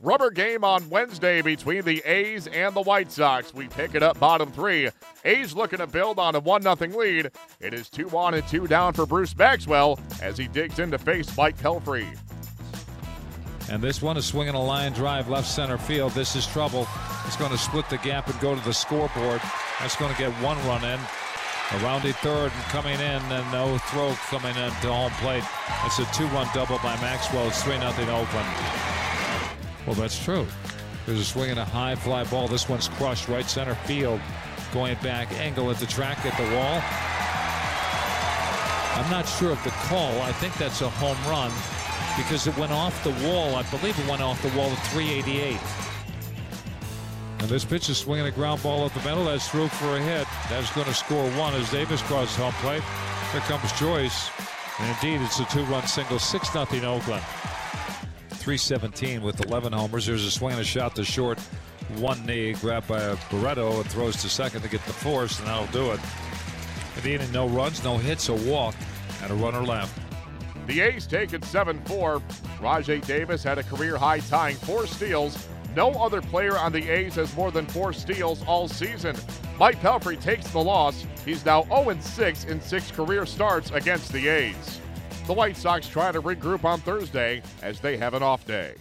Rubber game on Wednesday between the A's and the White Sox. We pick it up bottom three. A's looking to build on a 1 0 lead. It is 2 on and 2 down for Bruce Maxwell as he digs in to face Mike Pelfrey. And this one is swinging a line drive left center field. This is trouble. It's going to split the gap and go to the scoreboard. That's going to get one run in. A rounded third and coming in, and no throw coming in to home plate. It's a 2 1 double by Maxwell. It's 3 0 Oakland. Well, that's true. There's a swing and a high fly ball. This one's crushed right center field. Going back, angle at the track at the wall. I'm not sure of the call. I think that's a home run because it went off the wall. I believe it went off the wall at 388. And this pitch is swinging a ground ball up the middle. That's through for a hit. That's going to score one as Davis crosses home plate. Here comes Joyce. And indeed, it's a two-run single, 6 0 Oakland. 317 with 11 homers. There's a swing and a shot to short. One knee grabbed by Barreto and throws to second to get the force, and that'll do it. At the inning, no runs, no hits, a walk, and a runner left. The A's take it 7 4. Rajai Davis had a career high tying four steals. No other player on the A's has more than four steals all season. Mike Pelfrey takes the loss. He's now 0 6 in six career starts against the A's. The White Sox try to regroup on Thursday as they have an off day.